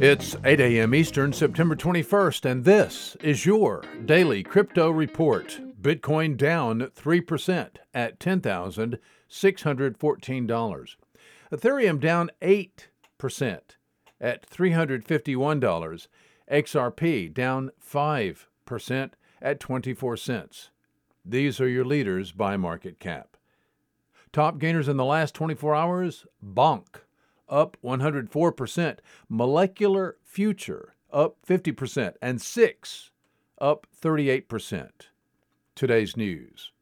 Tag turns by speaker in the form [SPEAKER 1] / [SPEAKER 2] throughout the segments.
[SPEAKER 1] It's 8 a.m. Eastern, September 21st, and this is your daily crypto report. Bitcoin down 3% at $10,614. Ethereum down 8% at $351. XRP down 5% at 24 cents. These are your leaders by market cap. Top gainers in the last 24 hours Bonk up 104%, Molecular Future up 50%, and Six up 38%. Today's news.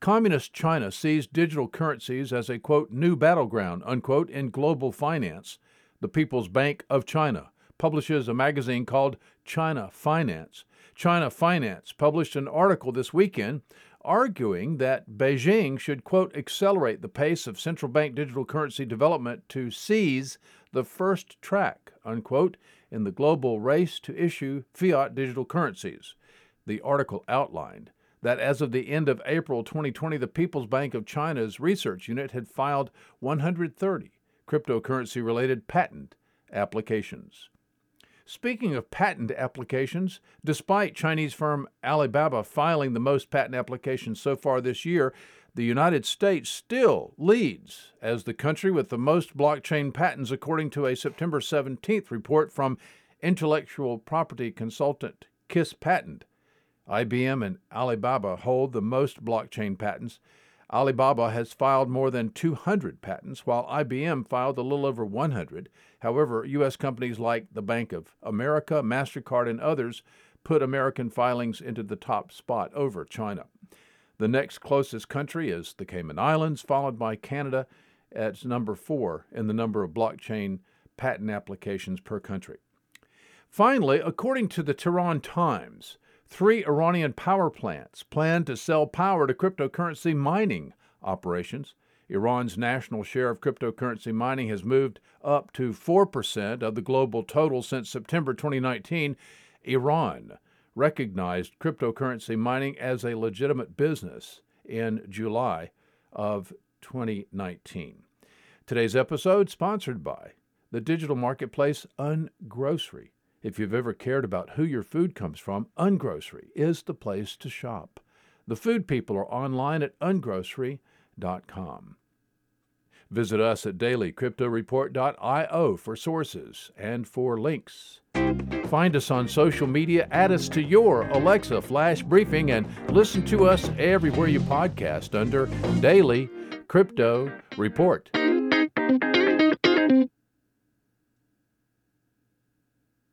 [SPEAKER 1] Communist China sees digital currencies as a quote new battleground unquote in global finance. The People's Bank of China publishes a magazine called China Finance. China Finance published an article this weekend arguing that Beijing should, quote, accelerate the pace of central bank digital currency development to seize the first track, unquote, in the global race to issue fiat digital currencies. The article outlined that as of the end of April 2020, the People's Bank of China's research unit had filed 130 cryptocurrency related patent applications. Speaking of patent applications, despite Chinese firm Alibaba filing the most patent applications so far this year, the United States still leads as the country with the most blockchain patents, according to a September 17th report from intellectual property consultant Kiss Patent. IBM and Alibaba hold the most blockchain patents, Alibaba has filed more than 200 patents, while IBM filed a little over 100. However, U.S. companies like the Bank of America, MasterCard, and others put American filings into the top spot over China. The next closest country is the Cayman Islands, followed by Canada at number four in the number of blockchain patent applications per country. Finally, according to the Tehran Times, Three Iranian power plants plan to sell power to cryptocurrency mining operations. Iran's national share of cryptocurrency mining has moved up to 4% of the global total since September 2019. Iran recognized cryptocurrency mining as a legitimate business in July of 2019. Today's episode sponsored by the digital marketplace Ungrocery. If you've ever cared about who your food comes from, Ungrocery is the place to shop. The food people are online at ungrocery.com. Visit us at dailycryptoreport.io for sources and for links. Find us on social media, add us to your Alexa flash briefing, and listen to us everywhere you podcast under Daily Crypto Report.